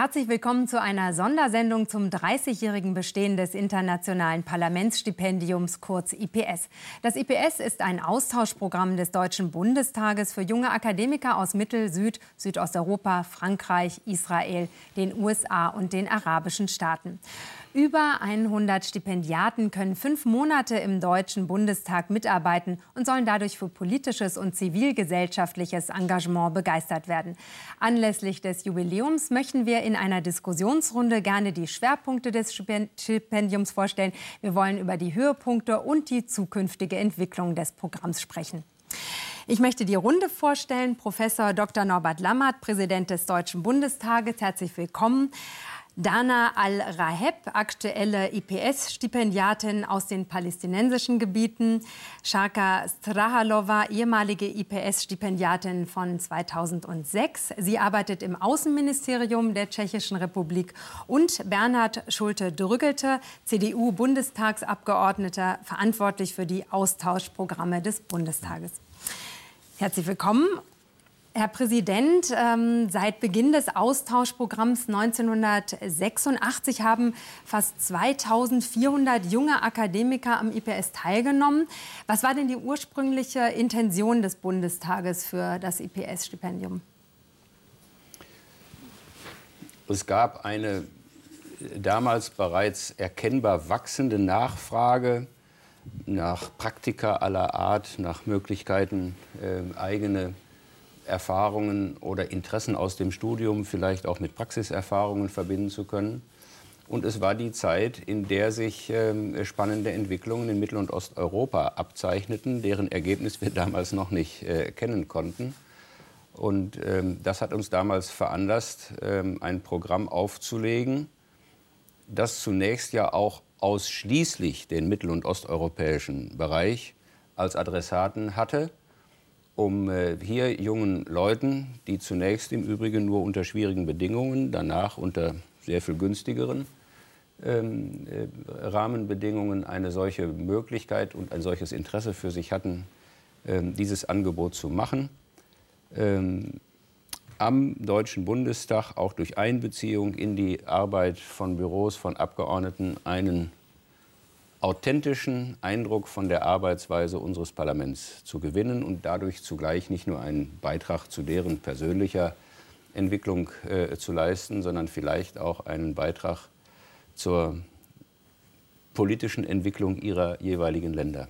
Herzlich willkommen zu einer Sondersendung zum 30-jährigen Bestehen des Internationalen Parlamentsstipendiums, kurz IPS. Das IPS ist ein Austauschprogramm des Deutschen Bundestages für junge Akademiker aus Mittel-, Süd-, Südosteuropa, Frankreich, Israel, den USA und den arabischen Staaten. Über 100 Stipendiaten können fünf Monate im Deutschen Bundestag mitarbeiten und sollen dadurch für politisches und zivilgesellschaftliches Engagement begeistert werden. Anlässlich des Jubiläums möchten wir in einer Diskussionsrunde gerne die Schwerpunkte des Stipendiums vorstellen. Wir wollen über die Höhepunkte und die zukünftige Entwicklung des Programms sprechen. Ich möchte die Runde vorstellen. Professor Dr. Norbert Lammert, Präsident des Deutschen Bundestages, herzlich willkommen. Dana Al-Raheb, aktuelle IPS-Stipendiatin aus den palästinensischen Gebieten. Sharka Strahalova, ehemalige IPS-Stipendiatin von 2006. Sie arbeitet im Außenministerium der Tschechischen Republik. Und Bernhard Schulte-Drüggelte, CDU-Bundestagsabgeordneter, verantwortlich für die Austauschprogramme des Bundestages. Herzlich willkommen. Herr Präsident, ähm, seit Beginn des Austauschprogramms 1986 haben fast 2400 junge Akademiker am IPS teilgenommen. Was war denn die ursprüngliche Intention des Bundestages für das IPS-Stipendium? Es gab eine damals bereits erkennbar wachsende Nachfrage nach Praktika aller Art, nach Möglichkeiten, äh, eigene Erfahrungen oder Interessen aus dem Studium vielleicht auch mit Praxiserfahrungen verbinden zu können. Und es war die Zeit, in der sich äh, spannende Entwicklungen in Mittel- und Osteuropa abzeichneten, deren Ergebnis wir damals noch nicht äh, kennen konnten. Und ähm, das hat uns damals veranlasst, ähm, ein Programm aufzulegen, das zunächst ja auch ausschließlich den mittel- und osteuropäischen Bereich als Adressaten hatte um äh, hier jungen Leuten, die zunächst im Übrigen nur unter schwierigen Bedingungen, danach unter sehr viel günstigeren ähm, äh, Rahmenbedingungen eine solche Möglichkeit und ein solches Interesse für sich hatten, ähm, dieses Angebot zu machen. Ähm, am Deutschen Bundestag auch durch Einbeziehung in die Arbeit von Büros von Abgeordneten einen authentischen Eindruck von der Arbeitsweise unseres Parlaments zu gewinnen und dadurch zugleich nicht nur einen Beitrag zu deren persönlicher Entwicklung äh, zu leisten, sondern vielleicht auch einen Beitrag zur politischen Entwicklung ihrer jeweiligen Länder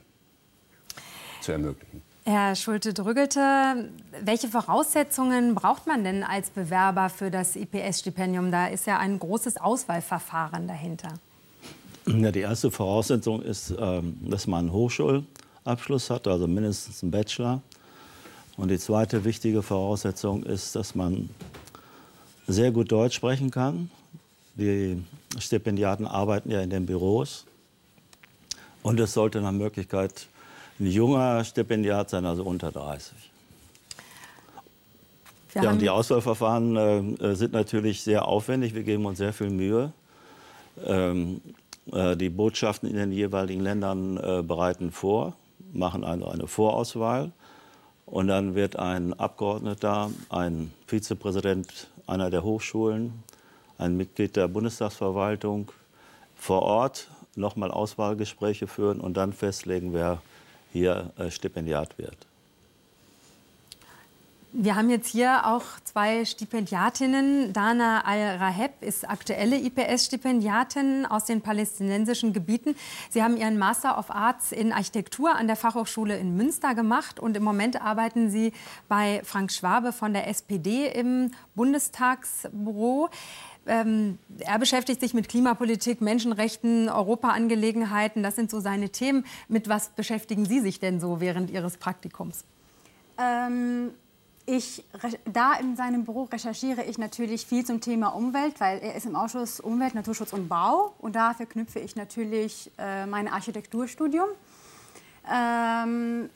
zu ermöglichen. Herr Schulte-Drüggelte, welche Voraussetzungen braucht man denn als Bewerber für das IPS-Stipendium? Da ist ja ein großes Auswahlverfahren dahinter. Ja, die erste Voraussetzung ist, ähm, dass man einen Hochschulabschluss hat, also mindestens einen Bachelor. Und die zweite wichtige Voraussetzung ist, dass man sehr gut Deutsch sprechen kann. Die Stipendiaten arbeiten ja in den Büros. Und es sollte nach Möglichkeit ein junger Stipendiat sein, also unter 30. ja, und die Auswahlverfahren äh, sind natürlich sehr aufwendig. Wir geben uns sehr viel Mühe. Ähm, äh, die Botschaften in den jeweiligen Ländern äh, bereiten vor, machen also eine Vorauswahl. Und dann wird ein Abgeordneter, ein Vizepräsident einer der Hochschulen, ein Mitglied der Bundestagsverwaltung vor Ort nochmal Auswahlgespräche führen und dann festlegen, wer hier äh, Stipendiat wird. Wir haben jetzt hier auch zwei Stipendiatinnen. Dana Al-Raheb ist aktuelle IPS-Stipendiatin aus den palästinensischen Gebieten. Sie haben ihren Master of Arts in Architektur an der Fachhochschule in Münster gemacht und im Moment arbeiten Sie bei Frank Schwabe von der SPD im Bundestagsbüro. Ähm, er beschäftigt sich mit Klimapolitik, Menschenrechten, Europaangelegenheiten. Das sind so seine Themen. Mit was beschäftigen Sie sich denn so während Ihres Praktikums? Ähm ich, da in seinem Büro recherchiere ich natürlich viel zum Thema Umwelt, weil er ist im Ausschuss Umwelt, Naturschutz und Bau. Und da verknüpfe ich natürlich äh, mein Architekturstudium. Ähm,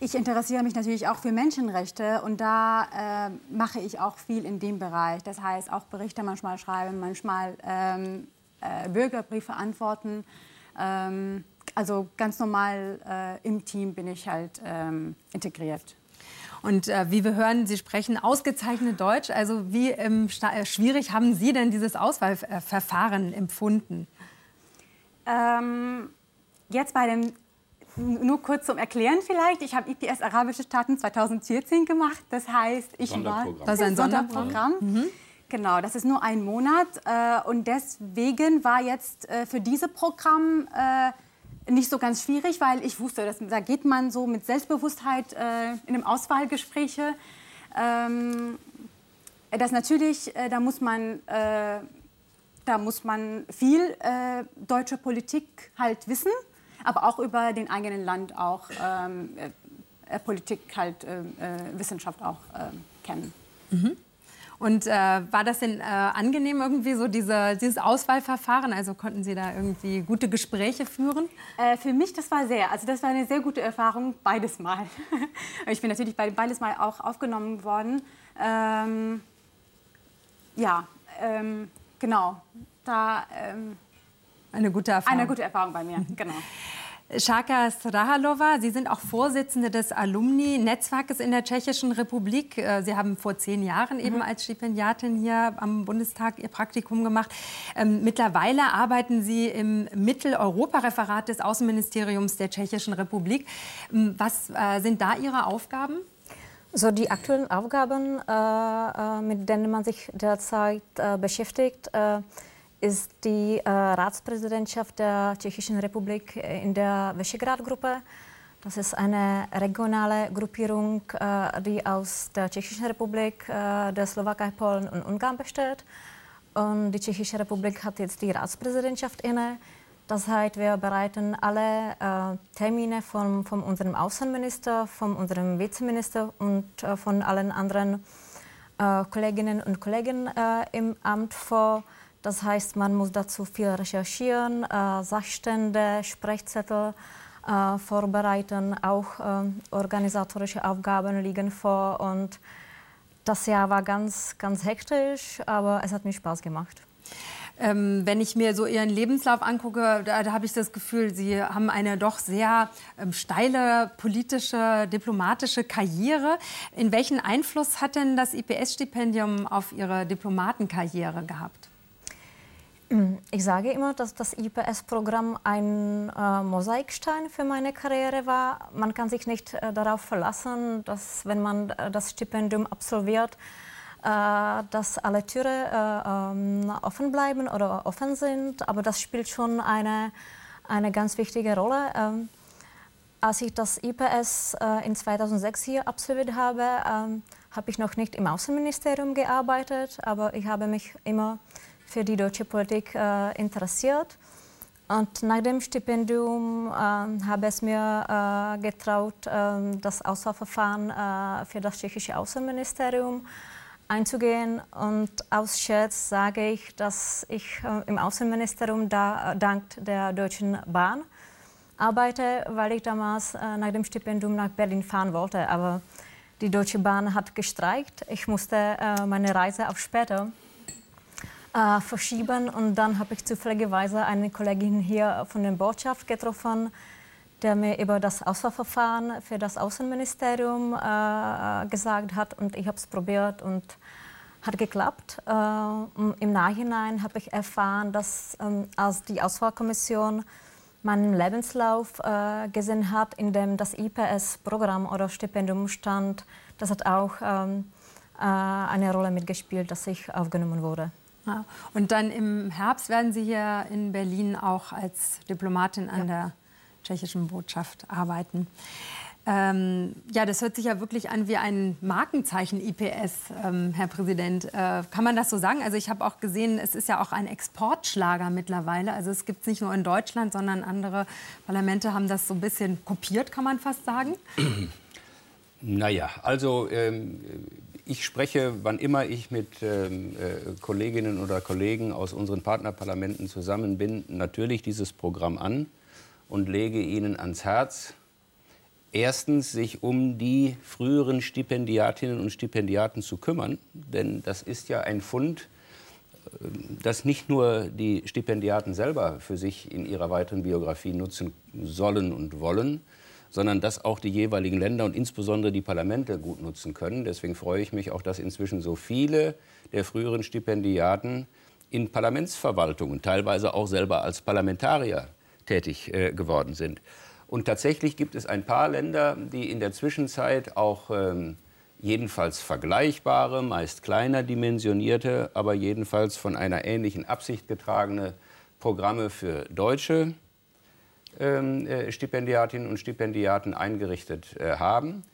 ich interessiere mich natürlich auch für Menschenrechte und da äh, mache ich auch viel in dem Bereich. Das heißt, auch Berichte manchmal schreiben, manchmal ähm, äh, Bürgerbriefe antworten. Ähm, also ganz normal äh, im Team bin ich halt ähm, integriert. Und äh, wie wir hören, Sie sprechen ausgezeichnet Deutsch. Also wie ähm, äh, schwierig haben Sie denn dieses Auswahlverfahren empfunden? Ähm, jetzt bei dem nur kurz zum Erklären vielleicht. Ich habe IPS Arabische Staaten 2014 gemacht. Das heißt, ich war das ist ein Sonderprogramm. Mhm. Genau, das ist nur ein Monat äh, und deswegen war jetzt äh, für dieses Programm äh, nicht so ganz schwierig, weil ich wusste, dass, da geht man so mit Selbstbewusstheit äh, in einem Auswahlgespräche. Ähm, das natürlich, äh, da muss man äh, da muss man viel deutsche Politik halt wissen aber auch über den eigenen Land auch ähm, äh, Politik halt äh, äh Wissenschaft auch kennen. Mhm. Und äh, war das denn äh, angenehm irgendwie so diese, dieses Auswahlverfahren? Also konnten Sie da irgendwie gute Gespräche führen? Äh, für mich das war sehr, also das war eine sehr gute Erfahrung beides Mal. ich bin natürlich bei beides Mal auch aufgenommen worden. Ähm, ja, ähm, genau. Da ähm, eine gute Erfahrung. Eine gute Erfahrung bei mir, genau. Shaka Strahalova, Sie sind auch Vorsitzende des Alumni-Netzwerkes in der Tschechischen Republik. Äh, Sie haben vor zehn Jahren eben mhm. als Stipendiatin hier am Bundestag Ihr Praktikum gemacht. Ähm, mittlerweile arbeiten Sie im Mitteleuropa-Referat des Außenministeriums der Tschechischen Republik. Ähm, was äh, sind da Ihre Aufgaben? So die aktuellen Aufgaben, äh, mit denen man sich derzeit beschäftigt, ist die äh, Ratspräsidentschaft der Tschechischen Republik in der Visegrad-Gruppe. Das ist eine regionale Gruppierung, äh, die aus der Tschechischen Republik, äh, der Slowakei, Polen und Ungarn besteht. Und die Tschechische Republik hat jetzt die Ratspräsidentschaft inne. Das heißt, wir bereiten alle äh, Termine von, von unserem Außenminister, von unserem Vizeminister und äh, von allen anderen äh, Kolleginnen und Kollegen äh, im Amt vor. Das heißt, man muss dazu viel recherchieren, äh, Sachstände, Sprechzettel äh, vorbereiten, auch äh, organisatorische Aufgaben liegen vor. Und das Jahr war ganz, ganz hektisch, aber es hat mir Spaß gemacht. Ähm, wenn ich mir so Ihren Lebenslauf angucke, da, da habe ich das Gefühl, Sie haben eine doch sehr ähm, steile politische, diplomatische Karriere. In welchen Einfluss hat denn das IPS-Stipendium auf Ihre Diplomatenkarriere gehabt? Ich sage immer, dass das IPS-Programm ein äh, Mosaikstein für meine Karriere war. Man kann sich nicht äh, darauf verlassen, dass wenn man äh, das Stipendium absolviert, äh, dass alle Türen äh, ähm, offen bleiben oder offen sind. Aber das spielt schon eine, eine ganz wichtige Rolle. Ähm, als ich das IPS in 2006 hier absolviert habe, ähm, habe ich noch nicht im Außenministerium gearbeitet, aber ich habe mich immer für die deutsche Politik äh, interessiert. Und nach dem Stipendium äh, habe ich mir äh, getraut, äh, das Auswahlverfahren äh, für das tschechische Außenministerium einzugehen. Und aus Scherz sage ich, dass ich äh, im Außenministerium da, dank der Deutschen Bahn arbeite, weil ich damals nach dem Stipendium nach Berlin fahren wollte. Aber die Deutsche Bahn hat gestreikt. Ich musste meine Reise auf später äh, verschieben. Und dann habe ich zufälligerweise eine Kollegin hier von der Botschaft getroffen, der mir über das Auswahlverfahren für das Außenministerium äh, gesagt hat. Und ich habe es probiert und hat geklappt. Äh, Im Nachhinein habe ich erfahren, dass ähm, als die Auswahlkommission meinen Lebenslauf äh, gesehen hat, in dem das IPS-Programm oder Stipendium stand, das hat auch ähm, äh, eine Rolle mitgespielt, dass ich aufgenommen wurde. Ja. Und dann im Herbst werden Sie hier in Berlin auch als Diplomatin an ja. der tschechischen Botschaft arbeiten. Ähm, ja, das hört sich ja wirklich an wie ein Markenzeichen IPS, ähm, Herr Präsident. Äh, kann man das so sagen? Also ich habe auch gesehen, es ist ja auch ein Exportschlager mittlerweile. Also es gibt es nicht nur in Deutschland, sondern andere Parlamente haben das so ein bisschen kopiert, kann man fast sagen. Naja, also ähm, ich spreche, wann immer ich mit ähm, äh, Kolleginnen oder Kollegen aus unseren Partnerparlamenten zusammen bin, natürlich dieses Programm an und lege ihnen ans Herz, erstens sich um die früheren Stipendiatinnen und Stipendiaten zu kümmern, denn das ist ja ein Fund, äh, das nicht nur die Stipendiaten selber für sich in ihrer weiteren Biografie nutzen sollen und wollen, sondern das auch die jeweiligen Länder und insbesondere die Parlamente gut nutzen können. Deswegen freue ich mich auch, dass inzwischen so viele der früheren Stipendiaten in Parlamentsverwaltungen, teilweise auch selber als Parlamentarier tätig äh, geworden sind. Und tatsächlich gibt es ein paar Länder, die in der Zwischenzeit auch ähm, jedenfalls vergleichbare, meist kleiner dimensionierte, aber jedenfalls von einer ähnlichen Absicht getragene Programme für Deutsche Stipendiatinnen und Stipendiaten eingerichtet äh, haben.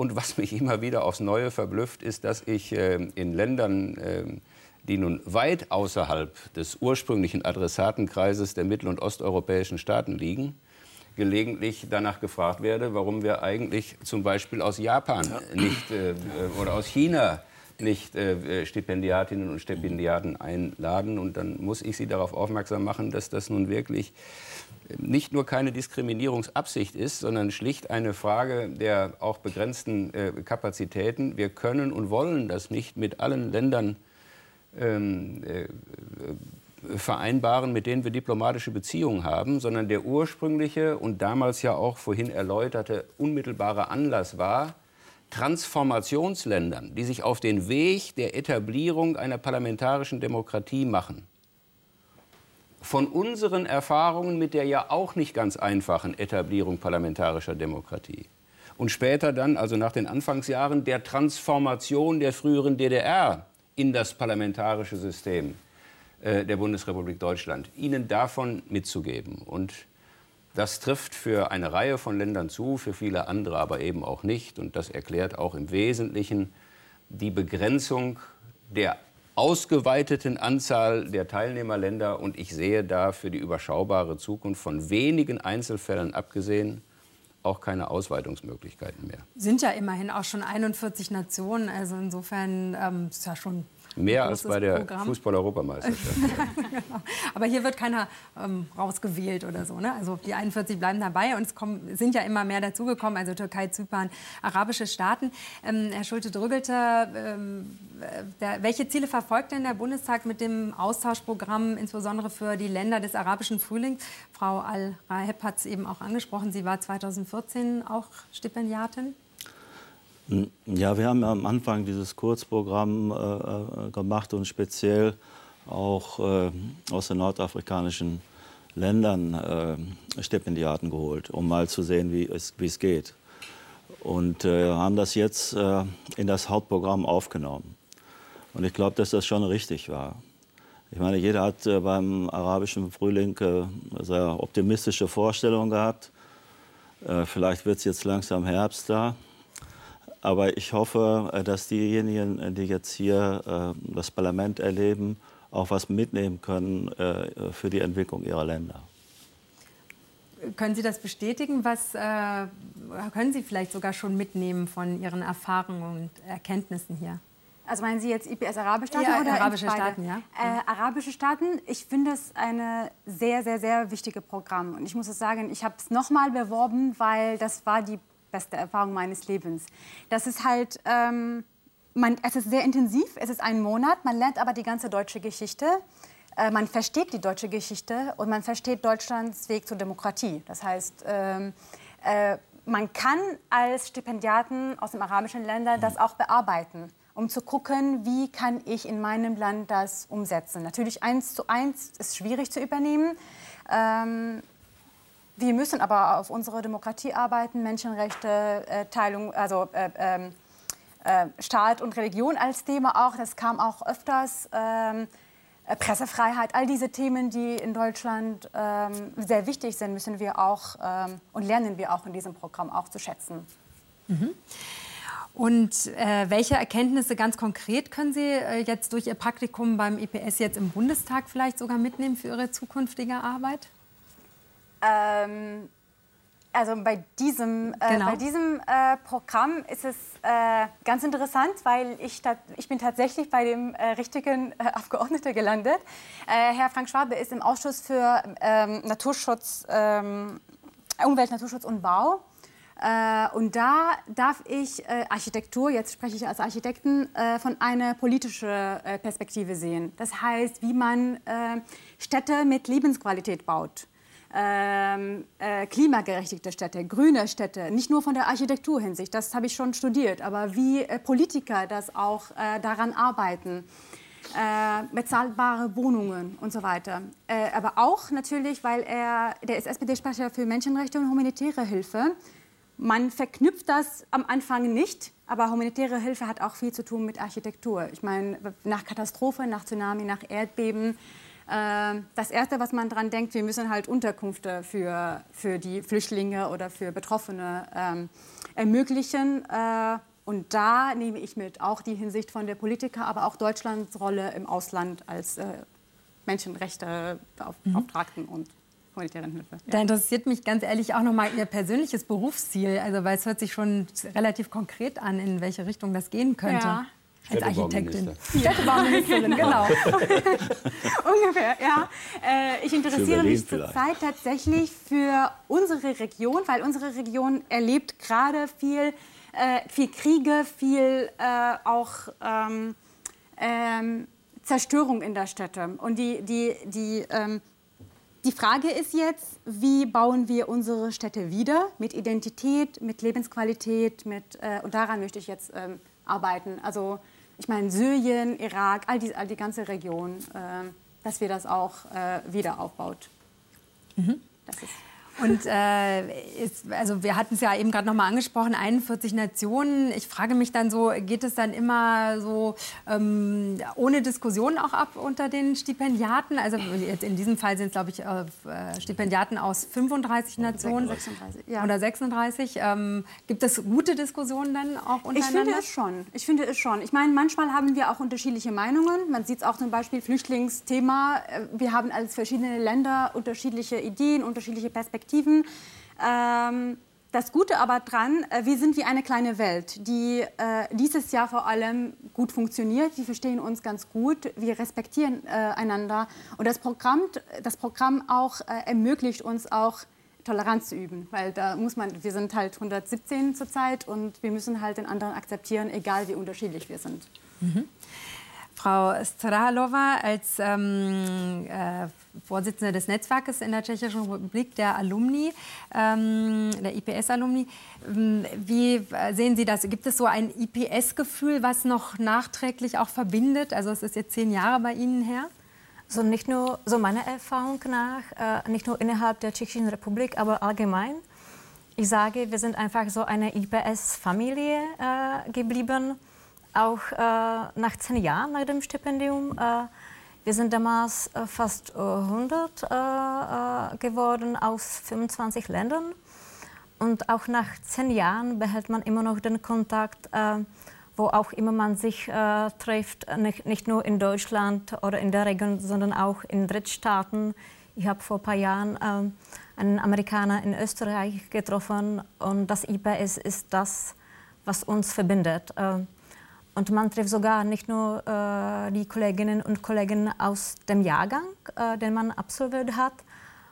Und was mich immer wieder aufs Neue verblüfft, ist, dass ich äh, in Ländern, äh, die nun weit außerhalb des ursprünglichen Adressatenkreises der mittel- und osteuropäischen Staaten liegen, gelegentlich danach gefragt werde, warum wir eigentlich zum Beispiel aus Japan nicht äh, oder aus China nicht äh, Stipendiatinnen und Stipendiaten einladen. Und dann muss ich Sie darauf aufmerksam machen, dass das nun wirklich nicht nur keine Diskriminierungsabsicht ist, sondern schlicht eine Frage der auch begrenzten äh, Kapazitäten. Wir können und wollen das nicht mit allen Ländern ähm, äh, vereinbaren, mit denen wir diplomatische Beziehungen haben, sondern der ursprüngliche und damals ja auch vorhin erläuterte unmittelbare Anlass war, Transformationsländern, die sich auf den Weg der Etablierung einer parlamentarischen Demokratie machen, von unseren Erfahrungen mit der ja auch nicht ganz einfachen Etablierung parlamentarischer Demokratie und später dann, also nach den Anfangsjahren, der Transformation der früheren DDR in das parlamentarische System äh, der Bundesrepublik Deutschland, ihnen davon mitzugeben. Und das trifft für eine Reihe von Ländern zu, für viele andere aber eben auch nicht. Und das erklärt auch im Wesentlichen die Begrenzung der ausgeweiteten Anzahl der Teilnehmerländer und ich sehe da für die überschaubare Zukunft von wenigen Einzelfällen abgesehen auch keine Ausweitungsmöglichkeiten mehr. Sind ja immerhin auch schon 41 Nationen, also insofern ähm, ist ja schon Mehr als bei der Fußball-Europameisterschaft. genau. Aber hier wird keiner ähm, rausgewählt oder so. Ne? Also die 41 bleiben dabei und es kommen, sind ja immer mehr dazugekommen, also Türkei, Zypern, arabische Staaten. Ähm, Herr Schulte-Drügelte, ähm, der, welche Ziele verfolgt denn der Bundestag mit dem Austauschprogramm, insbesondere für die Länder des arabischen Frühlings? Frau Al-Raheb hat es eben auch angesprochen, sie war 2014 auch Stipendiatin. Ja, wir haben am Anfang dieses Kurzprogramm äh, äh, gemacht und speziell auch äh, aus den nordafrikanischen Ländern äh, Stipendiaten geholt, um mal zu sehen, wie es, wie es geht. Und äh, haben das jetzt äh, in das Hauptprogramm aufgenommen. Und ich glaube, dass das schon richtig war. Ich meine, jeder hat beim arabischen Frühling sehr optimistische Vorstellungen gehabt. vielleicht wird es jetzt langsam Herbst da. Aber ich hoffe, äh, dass diejenigen, äh, die jetzt hier äh, das Parlament erleben, auch was mitnehmen können für die Entwicklung ihrer Länder. Können Sie das bestätigen? Was äh, können Sie vielleicht sogar schon mitnehmen von Ihren Erfahrungen und Erkenntnissen hier? Also meinen Sie jetzt IPS Arabische Staaten ja, oder Arabische Staaten, ja. Äh, Arabische Staaten, ich finde das ein sehr, sehr, sehr wichtiges Programm. Und ich muss es sagen, ich habe es nochmal beworben, weil das war die beste Erfahrung meines Lebens. Das ist halt, ähm, man, es ist sehr intensiv, es ist ein Monat, man lernt aber die ganze deutsche Geschichte. Äh, man versteht die deutsche Geschichte und man versteht Deutschlands Weg zur Demokratie. Das heißt, ähm, äh, man kann als Stipendiaten aus den arabischen Ländern das auch bearbeiten, um zu gucken, wie kann ich in meinem Land das umsetzen. Natürlich eins zu eins ist schwierig zu übernehmen. Ähm, wir müssen aber auf unsere Demokratie arbeiten, Menschenrechte, äh, Teilung, also äh, ähm, äh, Staat und Religion als Thema auch. Das kam auch öfters. Ähm, äh, Pressefreiheit, all diese Themen, die in Deutschland ähm, sehr wichtig sind, müssen wir auch und lernen wir auch in diesem Programm auch zu schätzen. Mhm. Und äh, welche Erkenntnisse ganz konkret können Sie äh, jetzt durch Ihr Praktikum beim IPS jetzt im Bundestag vielleicht sogar mitnehmen für Ihre zukünftige Arbeit? Ähm, also bei diesem, äh, genau. bei diesem äh, Programm ist es äh, ganz interessant, weil ich, ich bin tatsächlich bei dem äh, richtigen äh, Abgeordneten gelandet. Äh, Herr Frank Schwabe ist im Ausschuss für ähm, Naturschutz, ähm, Umwelt, Naturschutz und Bau. und da darf ich Architektur, jetzt spreche ich als Architekten, von einer politischen Perspektive sehen. Das heißt, wie man Städte mit Lebensqualität baut ähm, äh, klimagerechtigte Städte, grüne Städte, nicht nur von der Architekturhinsicht, das habe ich schon studiert, aber wie äh, Politiker das auch äh, daran arbeiten. Äh, bezahlbare Wohnungen und so weiter. Äh, aber auch natürlich, weil er, der ist SPD-Sprecher für Menschenrechte und humanitäre Hilfe. Man verknüpft das am Anfang nicht, aber humanitäre Hilfe hat auch viel zu tun mit Architektur. Ich meine, nach Katastrophe, nach Tsunami, nach Erdbeben, das Erste, was man daran denkt, wir müssen halt Unterkünfte für, für die Flüchtlinge oder für Betroffene ähm, ermöglichen. Äh, und da nehme ich mit auch die Hinsicht von der Politiker, aber auch Deutschlands Rolle im Ausland als äh, Menschenrechtebeauftragten mhm. und humanitären Hilfe. Ja. Da interessiert mich ganz ehrlich auch noch mal Ihr persönliches Berufsziel, also weil es hört sich schon relativ konkret an, in welche Richtung das gehen könnte. Ja als Architektin. Städtebauministerin, genau. Ungefähr, ja. Äh, ich interessiere mich zurzeit tatsächlich für unsere Region, weil unsere Region erlebt gerade viel, äh, viel Kriege, viel äh, auch ähm, ähm, Zerstörung in der Städte. Und die, die, die, ähm, die Frage ist jetzt, wie bauen wir unsere Städte wieder mit Identität, mit Lebensqualität, mit, äh, und daran möchte ich jetzt ähm, arbeiten. Also ich meine Syrien, Irak, all die, all die ganze Region, äh, dass wir das auch äh, wieder aufbaut. Mhm. Das ist und äh, ist, also wir hatten es ja eben gerade noch mal angesprochen, 41 Nationen. Ich frage mich dann so, geht es dann immer so ähm, ohne Diskussion auch ab unter den Stipendiaten? Also jetzt in diesem Fall sind es, glaube ich, äh, Stipendiaten aus 35 Nationen 36, ja. oder 36. Ähm, gibt es gute Diskussionen dann auch untereinander? Ich finde es schon. Ich finde es schon. Ich meine, manchmal haben wir auch unterschiedliche Meinungen. Man sieht es auch zum Beispiel Flüchtlingsthema. Äh, wir haben als verschiedene Länder unterschiedliche Ideen, unterschiedliche Perspektiven. Perspektiven. Ähm, das Gute aber dran, äh, wir sind wie eine kleine Welt, die äh, dieses Jahr vor allem gut funktioniert. Wir verstehen uns ganz gut, wir respektieren äh, einander. Und das Programm, das Programm auch äh, ermöglicht uns auch, Toleranz zu üben. Weil da muss man, wir sind halt 117 zurzeit und wir müssen halt den anderen akzeptieren, egal wie unterschiedlich wir sind. Mhm. Frau Strahalova als ähm, äh, Vorsitzende des Netzwerkes in der Tschechischen Republik, der Alumni, ähm, der IPS-Alumni. Ähm, wie sehen Sie das? Gibt es so ein IPS-Gefühl, was noch nachträglich auch verbindet? Also es ist jetzt zehn Jahre bei Ihnen her. So nicht nur, so meiner Erfahrung nach, äh, nicht nur innerhalb der Tschechischen Republik, aber allgemein. Ich sage, wir sind einfach so eine IPS-Familie äh, geblieben auch äh, nach zehn Jahren nach dem Stipendium. Äh, wir sind damals äh, fast 100 äh, äh, geworden aus 25 Ländern. Und auch nach zehn Jahren behält man immer noch den Kontakt, wo auch immer man sich trifft, nicht, nicht, nur in Deutschland oder in der Region, sondern auch in Drittstaaten. Ich habe vor ein paar Jahren einen Amerikaner in Österreich getroffen und das IPS ist das, was uns verbindet. Und man trifft sogar nicht nur äh, die Kolleginnen und Kollegen aus dem Jahrgang, äh, den man absolviert hat,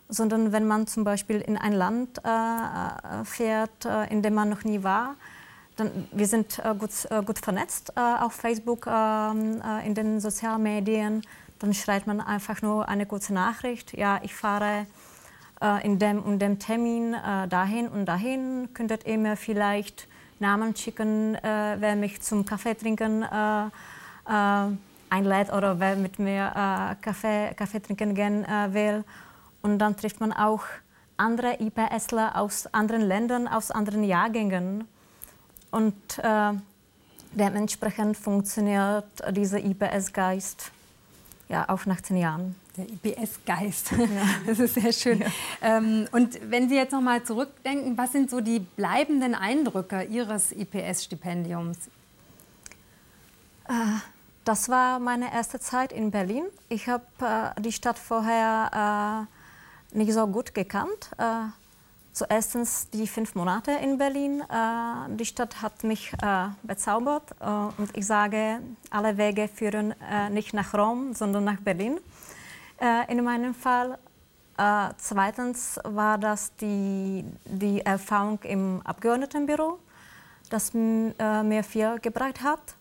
sondern wenn man zum Beispiel in ein Land äh, äh fährt, äh, in dem man noch nie war, dann, wir sind äh, gut, gut vernetzt auf Facebook, ähm, in den sozialen Medien. Dann schreibt man einfach nur eine kurze Nachricht. Ja, ich fahre in dem und dem Termin dahin und dahin. Könntet ihr mir vielleicht Namen schicken, äh, wer mich zum Kaffee trinken äh, äh, einlädt oder wer mit mir äh, Kaffee, Kaffee trinken gehen will. Und dann trifft man auch andere IPSler aus anderen Ländern, aus anderen Jahrgängen. Und dementsprechend funktioniert dieser IPS-Geist ja, auch nach zehn Jahren der IPS-Geist. Ja. Das ist sehr schön. Ja. Ähm, und wenn Sie jetzt noch mal zurückdenken, was sind so die bleibenden Eindrücke Ihres IPS-Stipendiums? Äh, das war meine erste Zeit in Berlin. Ich habe äh, die Stadt vorher äh, nicht so gut gekannt. Äh, Zuerst die fünf Monate in Berlin. Äh, die Stadt hat mich äh, bezaubert äh, und ich sage, alle Wege führen äh, nicht nach Rom, sondern nach Berlin äh, in meinem Fall. Äh, zweitens war das die, die Erfahrung im Abgeordnetenbüro, das äh, mir viel gebracht hat.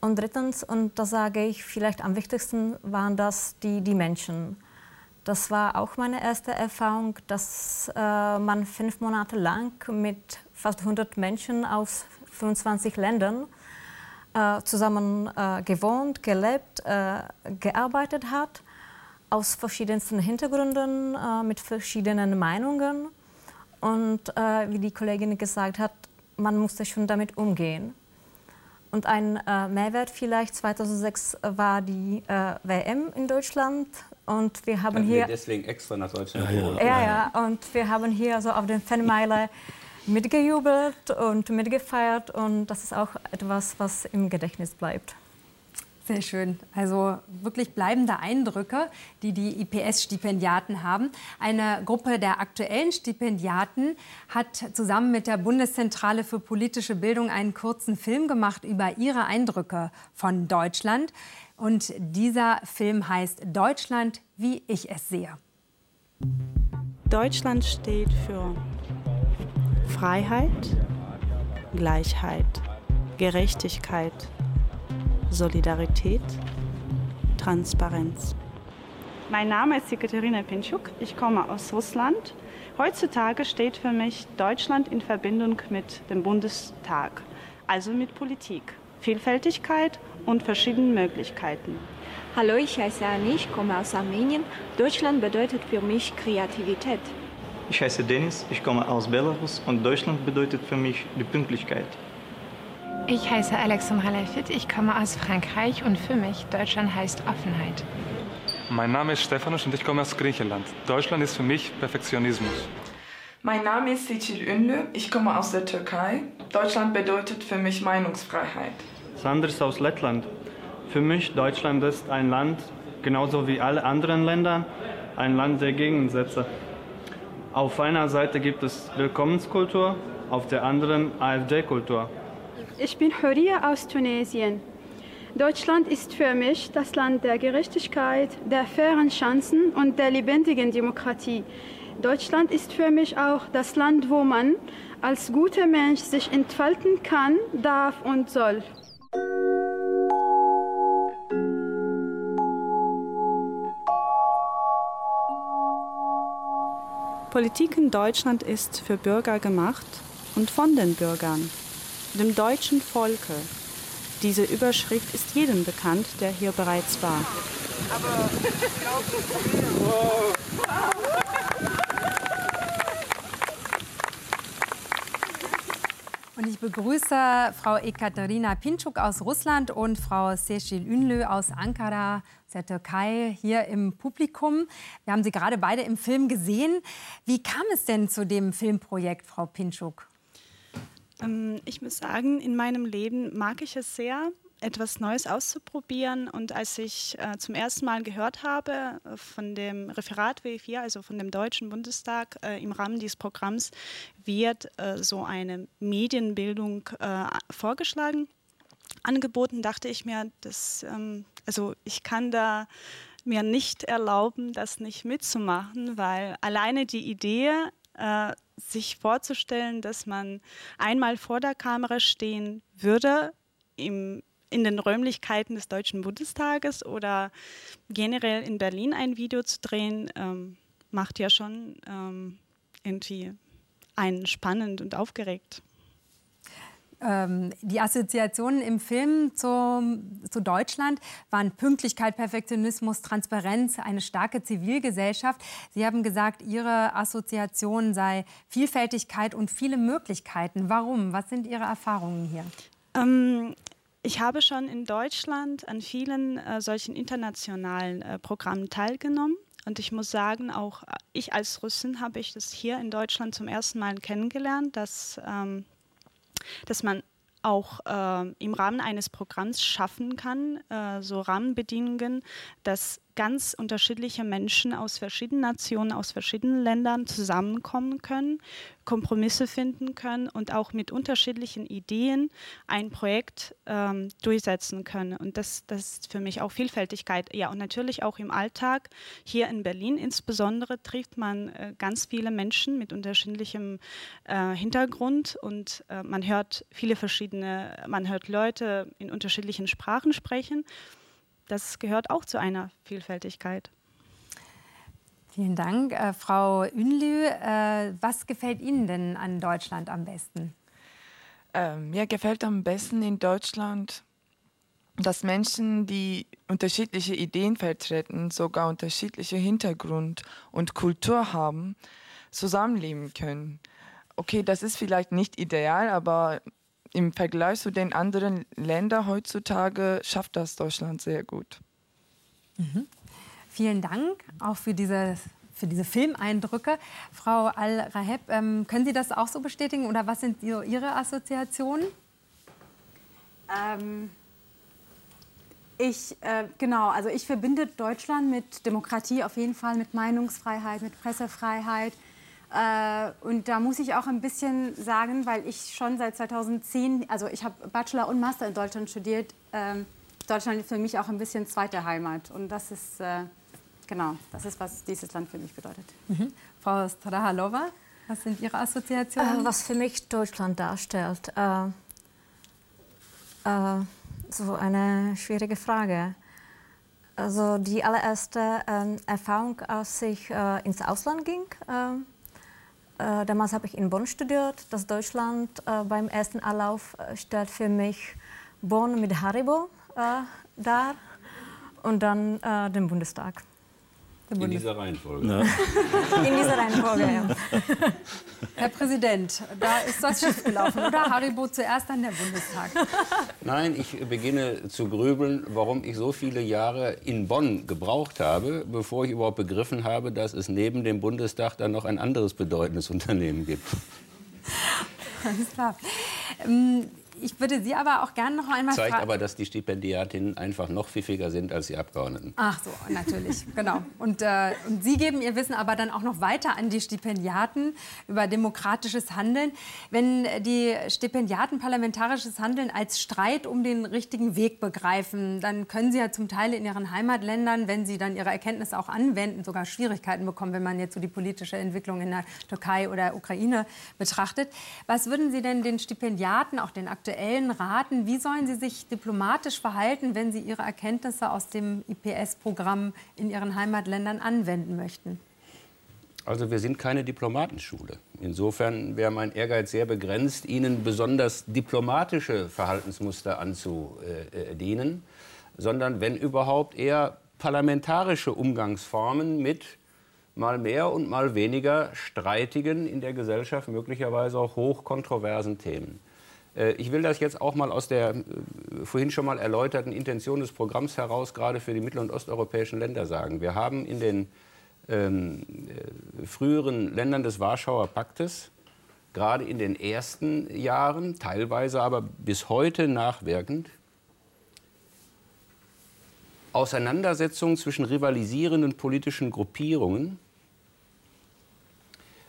Und drittens, und das sage ich vielleicht am wichtigsten, waren das die, die Menschen. Das war auch meine erste Erfahrung, dass äh, man fünf Monate lang mit fast 100 Menschen aus 25 Ländern äh, zusammen äh, gewohnt, gelebt, äh, gearbeitet hat, aus verschiedensten Hintergründen, äh, mit verschiedenen Meinungen. Und äh, wie die Kollegin gesagt hat, man musste schon damit umgehen. Und ein äh, Mehrwert vielleicht 2006 war die äh, WM in Deutschland und wir haben hier deswegen extra nach Deutschland. Ja, ja. ja, ja. Und wir haben hier so auf den Fanmeile mitgejubelt und mitgefeiert und das ist auch etwas, was im Gedächtnis bleibt. Sehr schön. Also wirklich bleibende Eindrücke, die die IPS-Stipendiaten haben. Eine Gruppe der aktuellen Stipendiaten hat zusammen mit der Bundeszentrale für politische Bildung einen kurzen Film gemacht über ihre Eindrücke von Deutschland. Und dieser Film heißt Deutschland, wie ich es sehe. Deutschland steht für Freiheit, Gleichheit, Gerechtigkeit, Solidarität, Transparenz. Mein Name ist Ekaterina Pinchuk, ich komme aus Russland. Heutzutage steht für mich Deutschland in Verbindung mit dem Bundestag, also mit Politik, Vielfältigkeit und verschiedenen Möglichkeiten. Hallo, ich heiße Annie, ich komme aus Armenien. Deutschland bedeutet für mich Kreativität. Ich heiße Denis, ich komme aus Belarus und Deutschland bedeutet für mich die Pünktlichkeit. Ich heiße Alexandra Lafitte, ich komme aus Frankreich und für mich Deutschland heißt Offenheit. Mein Name ist Stefanos und ich komme aus Griechenland. Deutschland ist für mich Perfektionismus. Mein Name ist Sicil Ünlü, ich komme aus der Türkei. Deutschland bedeutet für mich Meinungsfreiheit. Sanders aus Lettland. Für mich Deutschland ist ein Land, genauso wie alle anderen Länder, ein Land der Gegensätze. Auf einer Seite gibt es Willkommenskultur, auf der anderen AfD-Kultur. Ich bin Horia aus Tunesien. Deutschland ist für mich das Land der Gerechtigkeit, der fairen Chancen und der lebendigen Demokratie. Deutschland ist für mich auch das Land, wo man als guter Mensch sich entfalten kann, darf und soll. Politik in Deutschland ist für Bürger gemacht und von den Bürgern dem deutschen Volke. Diese Überschrift ist jedem bekannt, der hier bereits war. Und ich begrüße Frau Ekaterina Pinchuk aus Russland und Frau Seçil Ünlü aus Ankara, der Türkei, hier im Publikum. Wir haben Sie gerade beide im Film gesehen. Wie kam es denn zu dem Filmprojekt, Frau Pinchuk? Ähm, ich muss sagen, in meinem Leben mag ich es sehr, etwas Neues auszuprobieren. Und als ich äh, zum ersten Mal gehört habe äh, von dem Referat W4, also von dem Deutschen Bundestag, äh, im Rahmen dieses Programms wird äh, so eine Medienbildung äh, vorgeschlagen, angeboten, dachte ich mir, dass, ähm, also ich kann da mir nicht erlauben, das nicht mitzumachen, weil alleine die Idee, äh, sich vorzustellen, dass man einmal vor der Kamera stehen würde, im, in den Räumlichkeiten des Deutschen Bundestages oder generell in Berlin ein Video zu drehen, ähm, macht ja schon ähm, irgendwie einen spannend und aufgeregt. Ähm, die Assoziationen im Film zu, zu, Deutschland waren Pünktlichkeit, Perfektionismus, Transparenz, eine starke Zivilgesellschaft. Sie haben gesagt, Ihre Assoziation sei Vielfältigkeit und viele Möglichkeiten. Warum? Was sind Ihre Erfahrungen hier? Ähm, ich habe schon in Deutschland an vielen äh, solchen internationalen äh, Programmen teilgenommen. Und ich muss sagen, auch ich als Russin habe ich das hier in Deutschland zum ersten Mal kennengelernt, dass ähm, dass man auch äh, im Rahmen eines Programms schaffen kann, äh, so Rahmenbedingungen, dass ganz unterschiedliche Menschen aus verschiedenen Nationen, aus verschiedenen Ländern zusammenkommen können, Kompromisse finden können und auch mit unterschiedlichen Ideen ein Projekt ähm, durchsetzen können. Und das, das ist für mich auch Vielfältigkeit. Ja, und natürlich auch im Alltag. Hier in Berlin insbesondere trifft man äh, ganz viele Menschen mit unterschiedlichem äh, Hintergrund und äh, man hört viele verschiedene, man hört Leute in unterschiedlichen Sprachen sprechen das gehört auch zu einer Vielfältigkeit. Vielen Dank. Äh, Frau Ünlü, äh, was gefällt Ihnen denn an Deutschland am besten? Äh, mir gefällt am besten in Deutschland, dass Menschen, die unterschiedliche Ideen vertreten, sogar unterschiedliche Hintergrund und Kultur haben, zusammenleben können. Okay, das ist vielleicht nicht ideal, aber im Vergleich zu den anderen Ländern heutzutage schafft das Deutschland sehr gut. Mhm. Vielen Dank auch für diese, für diese Filmeindrücke. Frau Al-Raheb, ähm, können Sie das auch so bestätigen oder was sind Ihre Assoziationen? Ähm, ich, äh, genau, also ich verbinde Deutschland mit Demokratie auf jeden Fall, mit Meinungsfreiheit, mit Pressefreiheit. Äh, und da muss ich auch ein bisschen sagen, weil ich schon seit 2010, also ich habe Bachelor und Master in Deutschland studiert, äh, Deutschland ist für mich auch ein bisschen zweite Heimat. Und das ist, äh, genau, das ist, was dieses Land für mich bedeutet. Mhm. Frau Strahalova, was sind Ihre Assoziationen? Äh, was für mich Deutschland darstellt? Äh, äh, so eine schwierige Frage. Also die allererste ähm, Erfahrung, als ich äh, ins Ausland ging, äh, damals habe ich in Bonn studiert. Das Deutschland äh, beim ersten Anlauf äh, stellt für mich Bonn mit Haribo äh, dar und dann äh, den Bundestag. In dieser Reihenfolge. Ja. In dieser Reihenfolge, ja. Herr Präsident, da ist das schief gelaufen, oder? Haribo zuerst, dann der Bundestag. Nein, ich beginne zu grübeln, warum ich so viele Jahre in Bonn gebraucht habe, bevor ich überhaupt begriffen habe, dass es neben dem Bundestag dann noch ein anderes bedeutendes Unternehmen gibt. Alles klar. Ähm, ich würde Sie aber auch gerne noch einmal Zeigt aber, dass die Stipendiatinnen einfach noch pfiffiger sind als die Abgeordneten. Ach so, natürlich, genau. Und, äh, und Sie geben Ihr Wissen aber dann auch noch weiter an die Stipendiaten über demokratisches Handeln. Wenn die Stipendiaten parlamentarisches Handeln als Streit um den richtigen Weg begreifen, dann können Sie ja zum Teil in Ihren Heimatländern, wenn Sie dann Ihre Erkenntnisse auch anwenden, sogar Schwierigkeiten bekommen, wenn man jetzt so die politische Entwicklung in der Türkei oder Ukraine betrachtet. Was würden Sie denn den Stipendiaten, auch den aktuellen Aktuellen raten, wie sollen sie sich diplomatisch verhalten, wenn sie ihre Erkenntnisse aus dem IPS-Programm in ihren Heimatländern anwenden möchten? Also wir sind keine Diplomatenschule. Insofern wäre mein Ehrgeiz sehr begrenzt, Ihnen besonders diplomatische Verhaltensmuster anzudienen, sondern wenn überhaupt eher parlamentarische Umgangsformen mit mal mehr und mal weniger streitigen, in der Gesellschaft möglicherweise auch hochkontroversen Themen. Äh, ich will das jetzt auch mal aus der äh, vorhin schon mal erläuterten Intention des Programms heraus gerade für die mittel- und osteuropäischen Länder sagen. Wir haben in den ähm, äh, früheren Ländern des Warschauer Paktes, gerade in den ersten Jahren, teilweise aber bis heute nachwirkend, Auseinandersetzungen zwischen rivalisierenden politischen Gruppierungen,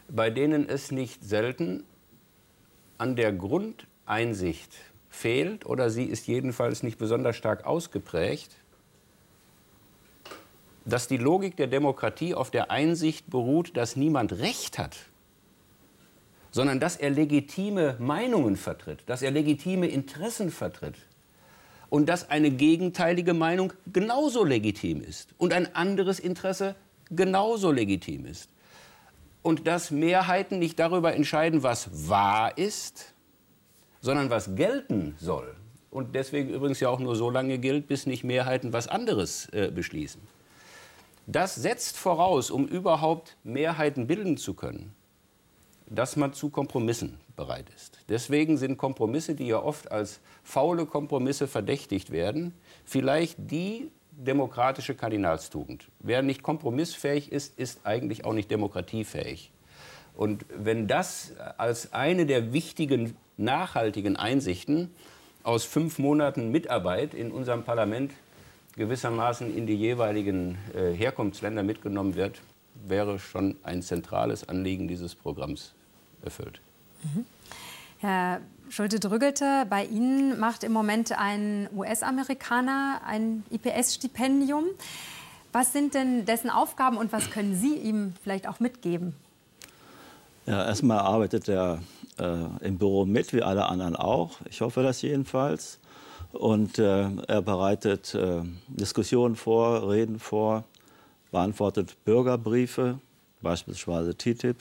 bei denen es nicht selten an der Grund Einsicht fehlt oder sie ist jedenfalls nicht besonders stark ausgeprägt, dass die Logik der Demokratie auf der Einsicht beruht, dass niemand Recht hat, sondern dass er legitime Meinungen vertritt, dass er legitime Interessen vertritt und dass eine gegenteilige Meinung genauso legitim ist und ein anderes Interesse genauso legitim ist. Und dass Mehrheiten nicht darüber entscheiden, was wahr ist, sondern was gelten soll. Und deswegen übrigens ja auch nur so lange gilt, bis nicht Mehrheiten was anderes äh, beschließen. Das setzt voraus, um überhaupt Mehrheiten bilden zu können, dass man zu Kompromissen bereit ist. Deswegen sind Kompromisse, die ja oft als faule Kompromisse verdächtigt werden, vielleicht die demokratische Kardinalstugend. Wer nicht kompromissfähig ist, ist eigentlich auch nicht demokratiefähig. Und wenn das als eine der wichtigen nachhaltigen Einsichten aus fünf Monaten Mitarbeit in unserem Parlament gewissermaßen in die jeweiligen äh, Herkunftsländer mitgenommen wird, wäre schon ein zentrales Anliegen dieses Programms erfüllt. Mhm. Herr Schulte-Drüggelte, bei Ihnen macht im Moment ein US-Amerikaner ein IPS-Stipendium. Was sind denn dessen Aufgaben und was können Sie ihm vielleicht auch mitgeben? Ja, erstmal arbeitet er äh, im Büro mit, wie alle anderen auch. Ich hoffe das jedenfalls. Und äh, er bereitet äh, Diskussionen vor, Reden vor, beantwortet Bürgerbriefe, beispielsweise TTIP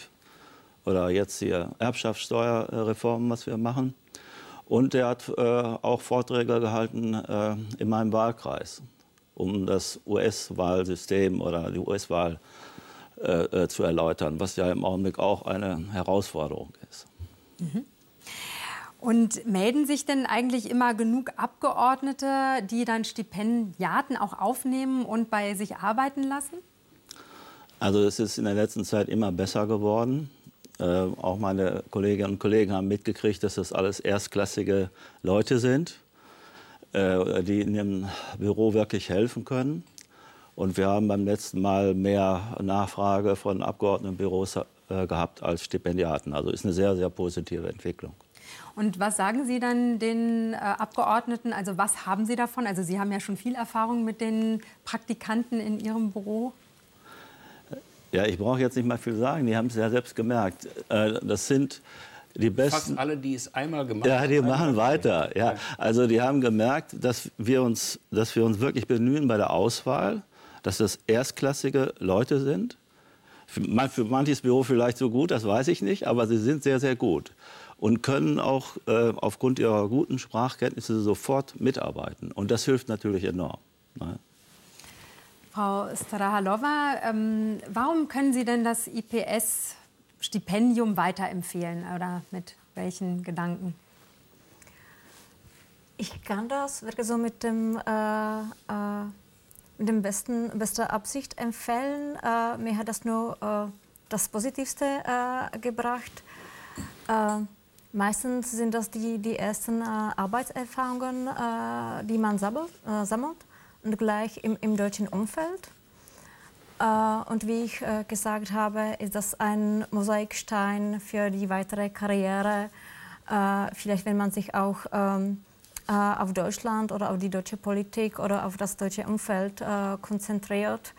oder jetzt hier Erbschaftssteuerreformen, was wir machen. Und er hat äh, auch Vorträge gehalten äh, in meinem Wahlkreis, um das US-Wahlsystem oder die US-Wahl äh, zu erläutern, was ja im Augenblick auch eine Herausforderung ist. Mhm. Und melden sich denn eigentlich immer genug Abgeordnete, die dann Stipendiaten auch aufnehmen und bei sich arbeiten lassen? Also es ist in der letzten Zeit immer besser geworden. Äh, auch meine Kolleginnen und Kollegen haben mitgekriegt, dass das alles erstklassige Leute sind, äh, die in dem Büro wirklich helfen können. Und wir haben beim letzten Mal mehr Nachfrage von Abgeordnetenbüros gehabt als Stipendiaten. Also ist eine sehr, sehr positive Entwicklung. Und was sagen Sie dann den äh, Abgeordneten? Also was haben Sie davon? Also Sie haben ja schon viel Erfahrung mit den Praktikanten in Ihrem Büro. Ja, ich brauche jetzt nicht mal viel sagen. Die haben es ja selbst gemerkt. Äh, das sind die besten. Fast alle, die es einmal gemacht haben. Ja, die machen weiter. Ja. Also die haben gemerkt, dass wir, uns, dass wir uns wirklich bemühen bei der Auswahl, dass das erstklassige Leute sind. Für manches Büro vielleicht so gut, das weiß ich nicht, aber sie sind sehr, sehr gut und können auch äh, aufgrund ihrer guten Sprachkenntnisse sofort mitarbeiten. Und das hilft natürlich enorm. Ne? Frau Strahalova, ähm, warum können Sie denn das IPS-Stipendium weiterempfehlen oder mit welchen Gedanken? Ich kann das wirklich so mit dem, äh, äh, mit dem besten, bester Absicht empfehlen. Äh, mir hat das nur äh, das Positivste äh, gebracht. Äh, Meistens sind das die, die ersten äh, Arbeitserfahrungen, äh, die man sammelt, und gleich im, im deutschen Umfeld. Und wie ich gesagt habe, ist das ein Mosaikstein für die weitere Karriere. Vielleicht, wenn man sich auch ähm, auf Deutschland oder auf die deutsche Politik oder auf das deutsche Umfeld konzentriert.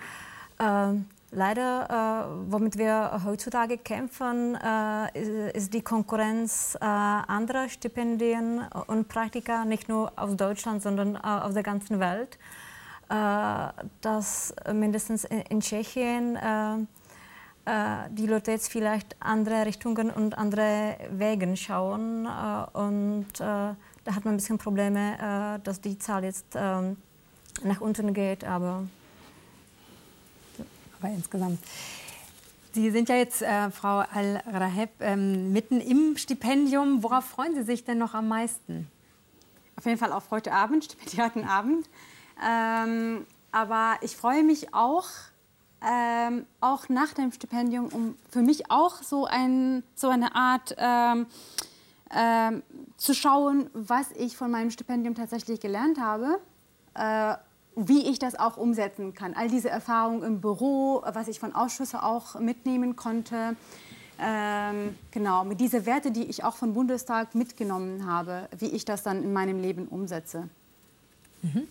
Ähm, Leider, äh, womit wir heutzutage kämpfen, äh, ist die Konkurrenz äh, anderer Stipendien und Praktika, nicht nur aus Deutschland, sondern äh, aus der ganzen Welt. Äh, dass mindestens in, Tschechien äh, die Leute jetzt vielleicht andere Richtungen und andere Wege schauen. und da hat man ein bisschen Probleme, dass die Zahl jetzt ähm, nach unten geht. Aber aber insgesamt. Sie sind ja jetzt, äh, Frau Al-Raheb, ähm, mitten im Stipendium. Worauf freuen Sie sich denn noch am meisten? Auf jeden Fall auf heute Abend, Stipendiatenabend. Ähm, aber ich freue mich auch, ähm, auch nach dem Stipendium, um für mich auch so, ein, so eine Art ähm zu schauen, was ich von meinem Stipendium tatsächlich gelernt habe. Äh, wie ich das auch umsetzen kann. All diese Erfahrungen im Büro, was ich von Ausschüssen auch mitnehmen konnte. Ähm, genau, mit diesen Werte, die ich auch vom Bundestag mitgenommen habe, wie ich das dann in meinem Leben umsetze. Mhm.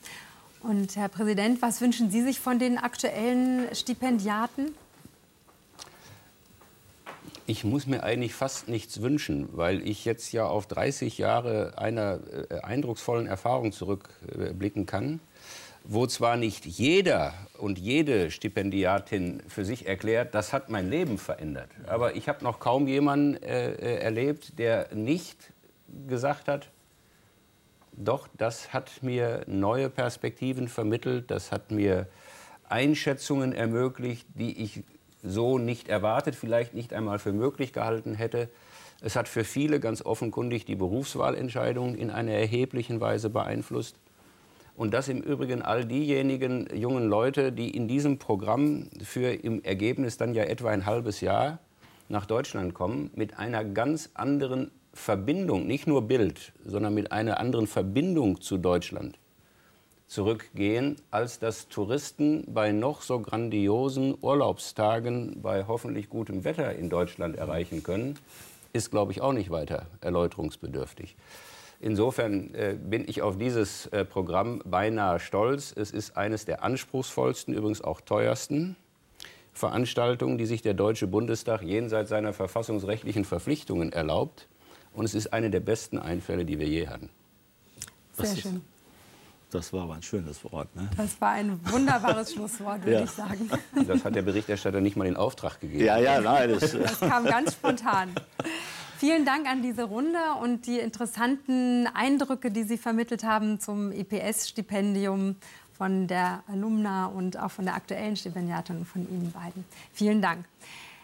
Und Herr Präsident, was wünschen Sie sich von den aktuellen Stipendiaten? Ich muss mir eigentlich fast nichts wünschen, weil ich jetzt ja auf 30 Jahre einer äh, eindrucksvollen Erfahrung zurückblicken kann wo zwar nicht jeder und jede Stipendiatin für sich erklärt, das hat mein Leben verändert. Aber ich habe noch kaum jemanden äh, äh, erlebt, der nicht gesagt hat, doch, das hat mir neue Perspektiven vermittelt, das hat mir Einschätzungen ermöglicht, die ich so nicht erwartet, vielleicht nicht einmal für möglich gehalten hätte. Es hat für viele ganz offenkundig die Berufswahlentscheidung in einer erheblichen Weise beeinflusst. Und das im Übrigen all diejenigen jungen Leute, die in diesem Programm für im Ergebnis dann ja etwa ein halbes Jahr nach Deutschland kommen, mit einer ganz anderen Verbindung, nicht nur Bild, sondern mit einer anderen Verbindung zu Deutschland zurückgehen, als das Touristen bei noch so grandiosen Urlaubstagen bei hoffentlich gutem Wetter in Deutschland erreichen können, ist, glaube ich, auch nicht weiter erläuterungsbedürftig. Insofern äh, bin ich auf dieses äh, Programm beinahe stolz. Es ist eines der anspruchsvollsten, übrigens auch teuersten Veranstaltungen, die sich der Deutsche Bundestag jenseits seiner verfassungsrechtlichen Verpflichtungen erlaubt. Und es ist eine der besten Einfälle, die wir je hatten. Sehr schön. Das war aber ein schönes Wort. Ne? Das war ein wunderbares Schlusswort, würde ja. ich sagen. Das hat der Berichterstatter nicht mal in Auftrag gegeben. Ja, ja, nein. Das, das kam ganz spontan. Vielen Dank an diese Runde und die interessanten Eindrücke, die Sie vermittelt haben zum IPS-Stipendium von der Alumna und auch von der aktuellen Stipendiatin von Ihnen beiden. Vielen Dank.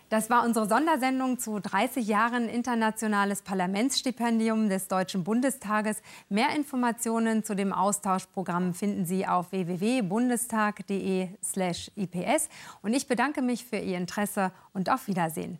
Das war unsere Sondersendung zu 30 Jahren internationales Parlamentsstipendium des Deutschen Bundestages. Mehr Informationen zu dem Austauschprogramm finden Sie auf www.bundestag.de/ips. Und ich bedanke mich für Ihr Interesse und auf Wiedersehen.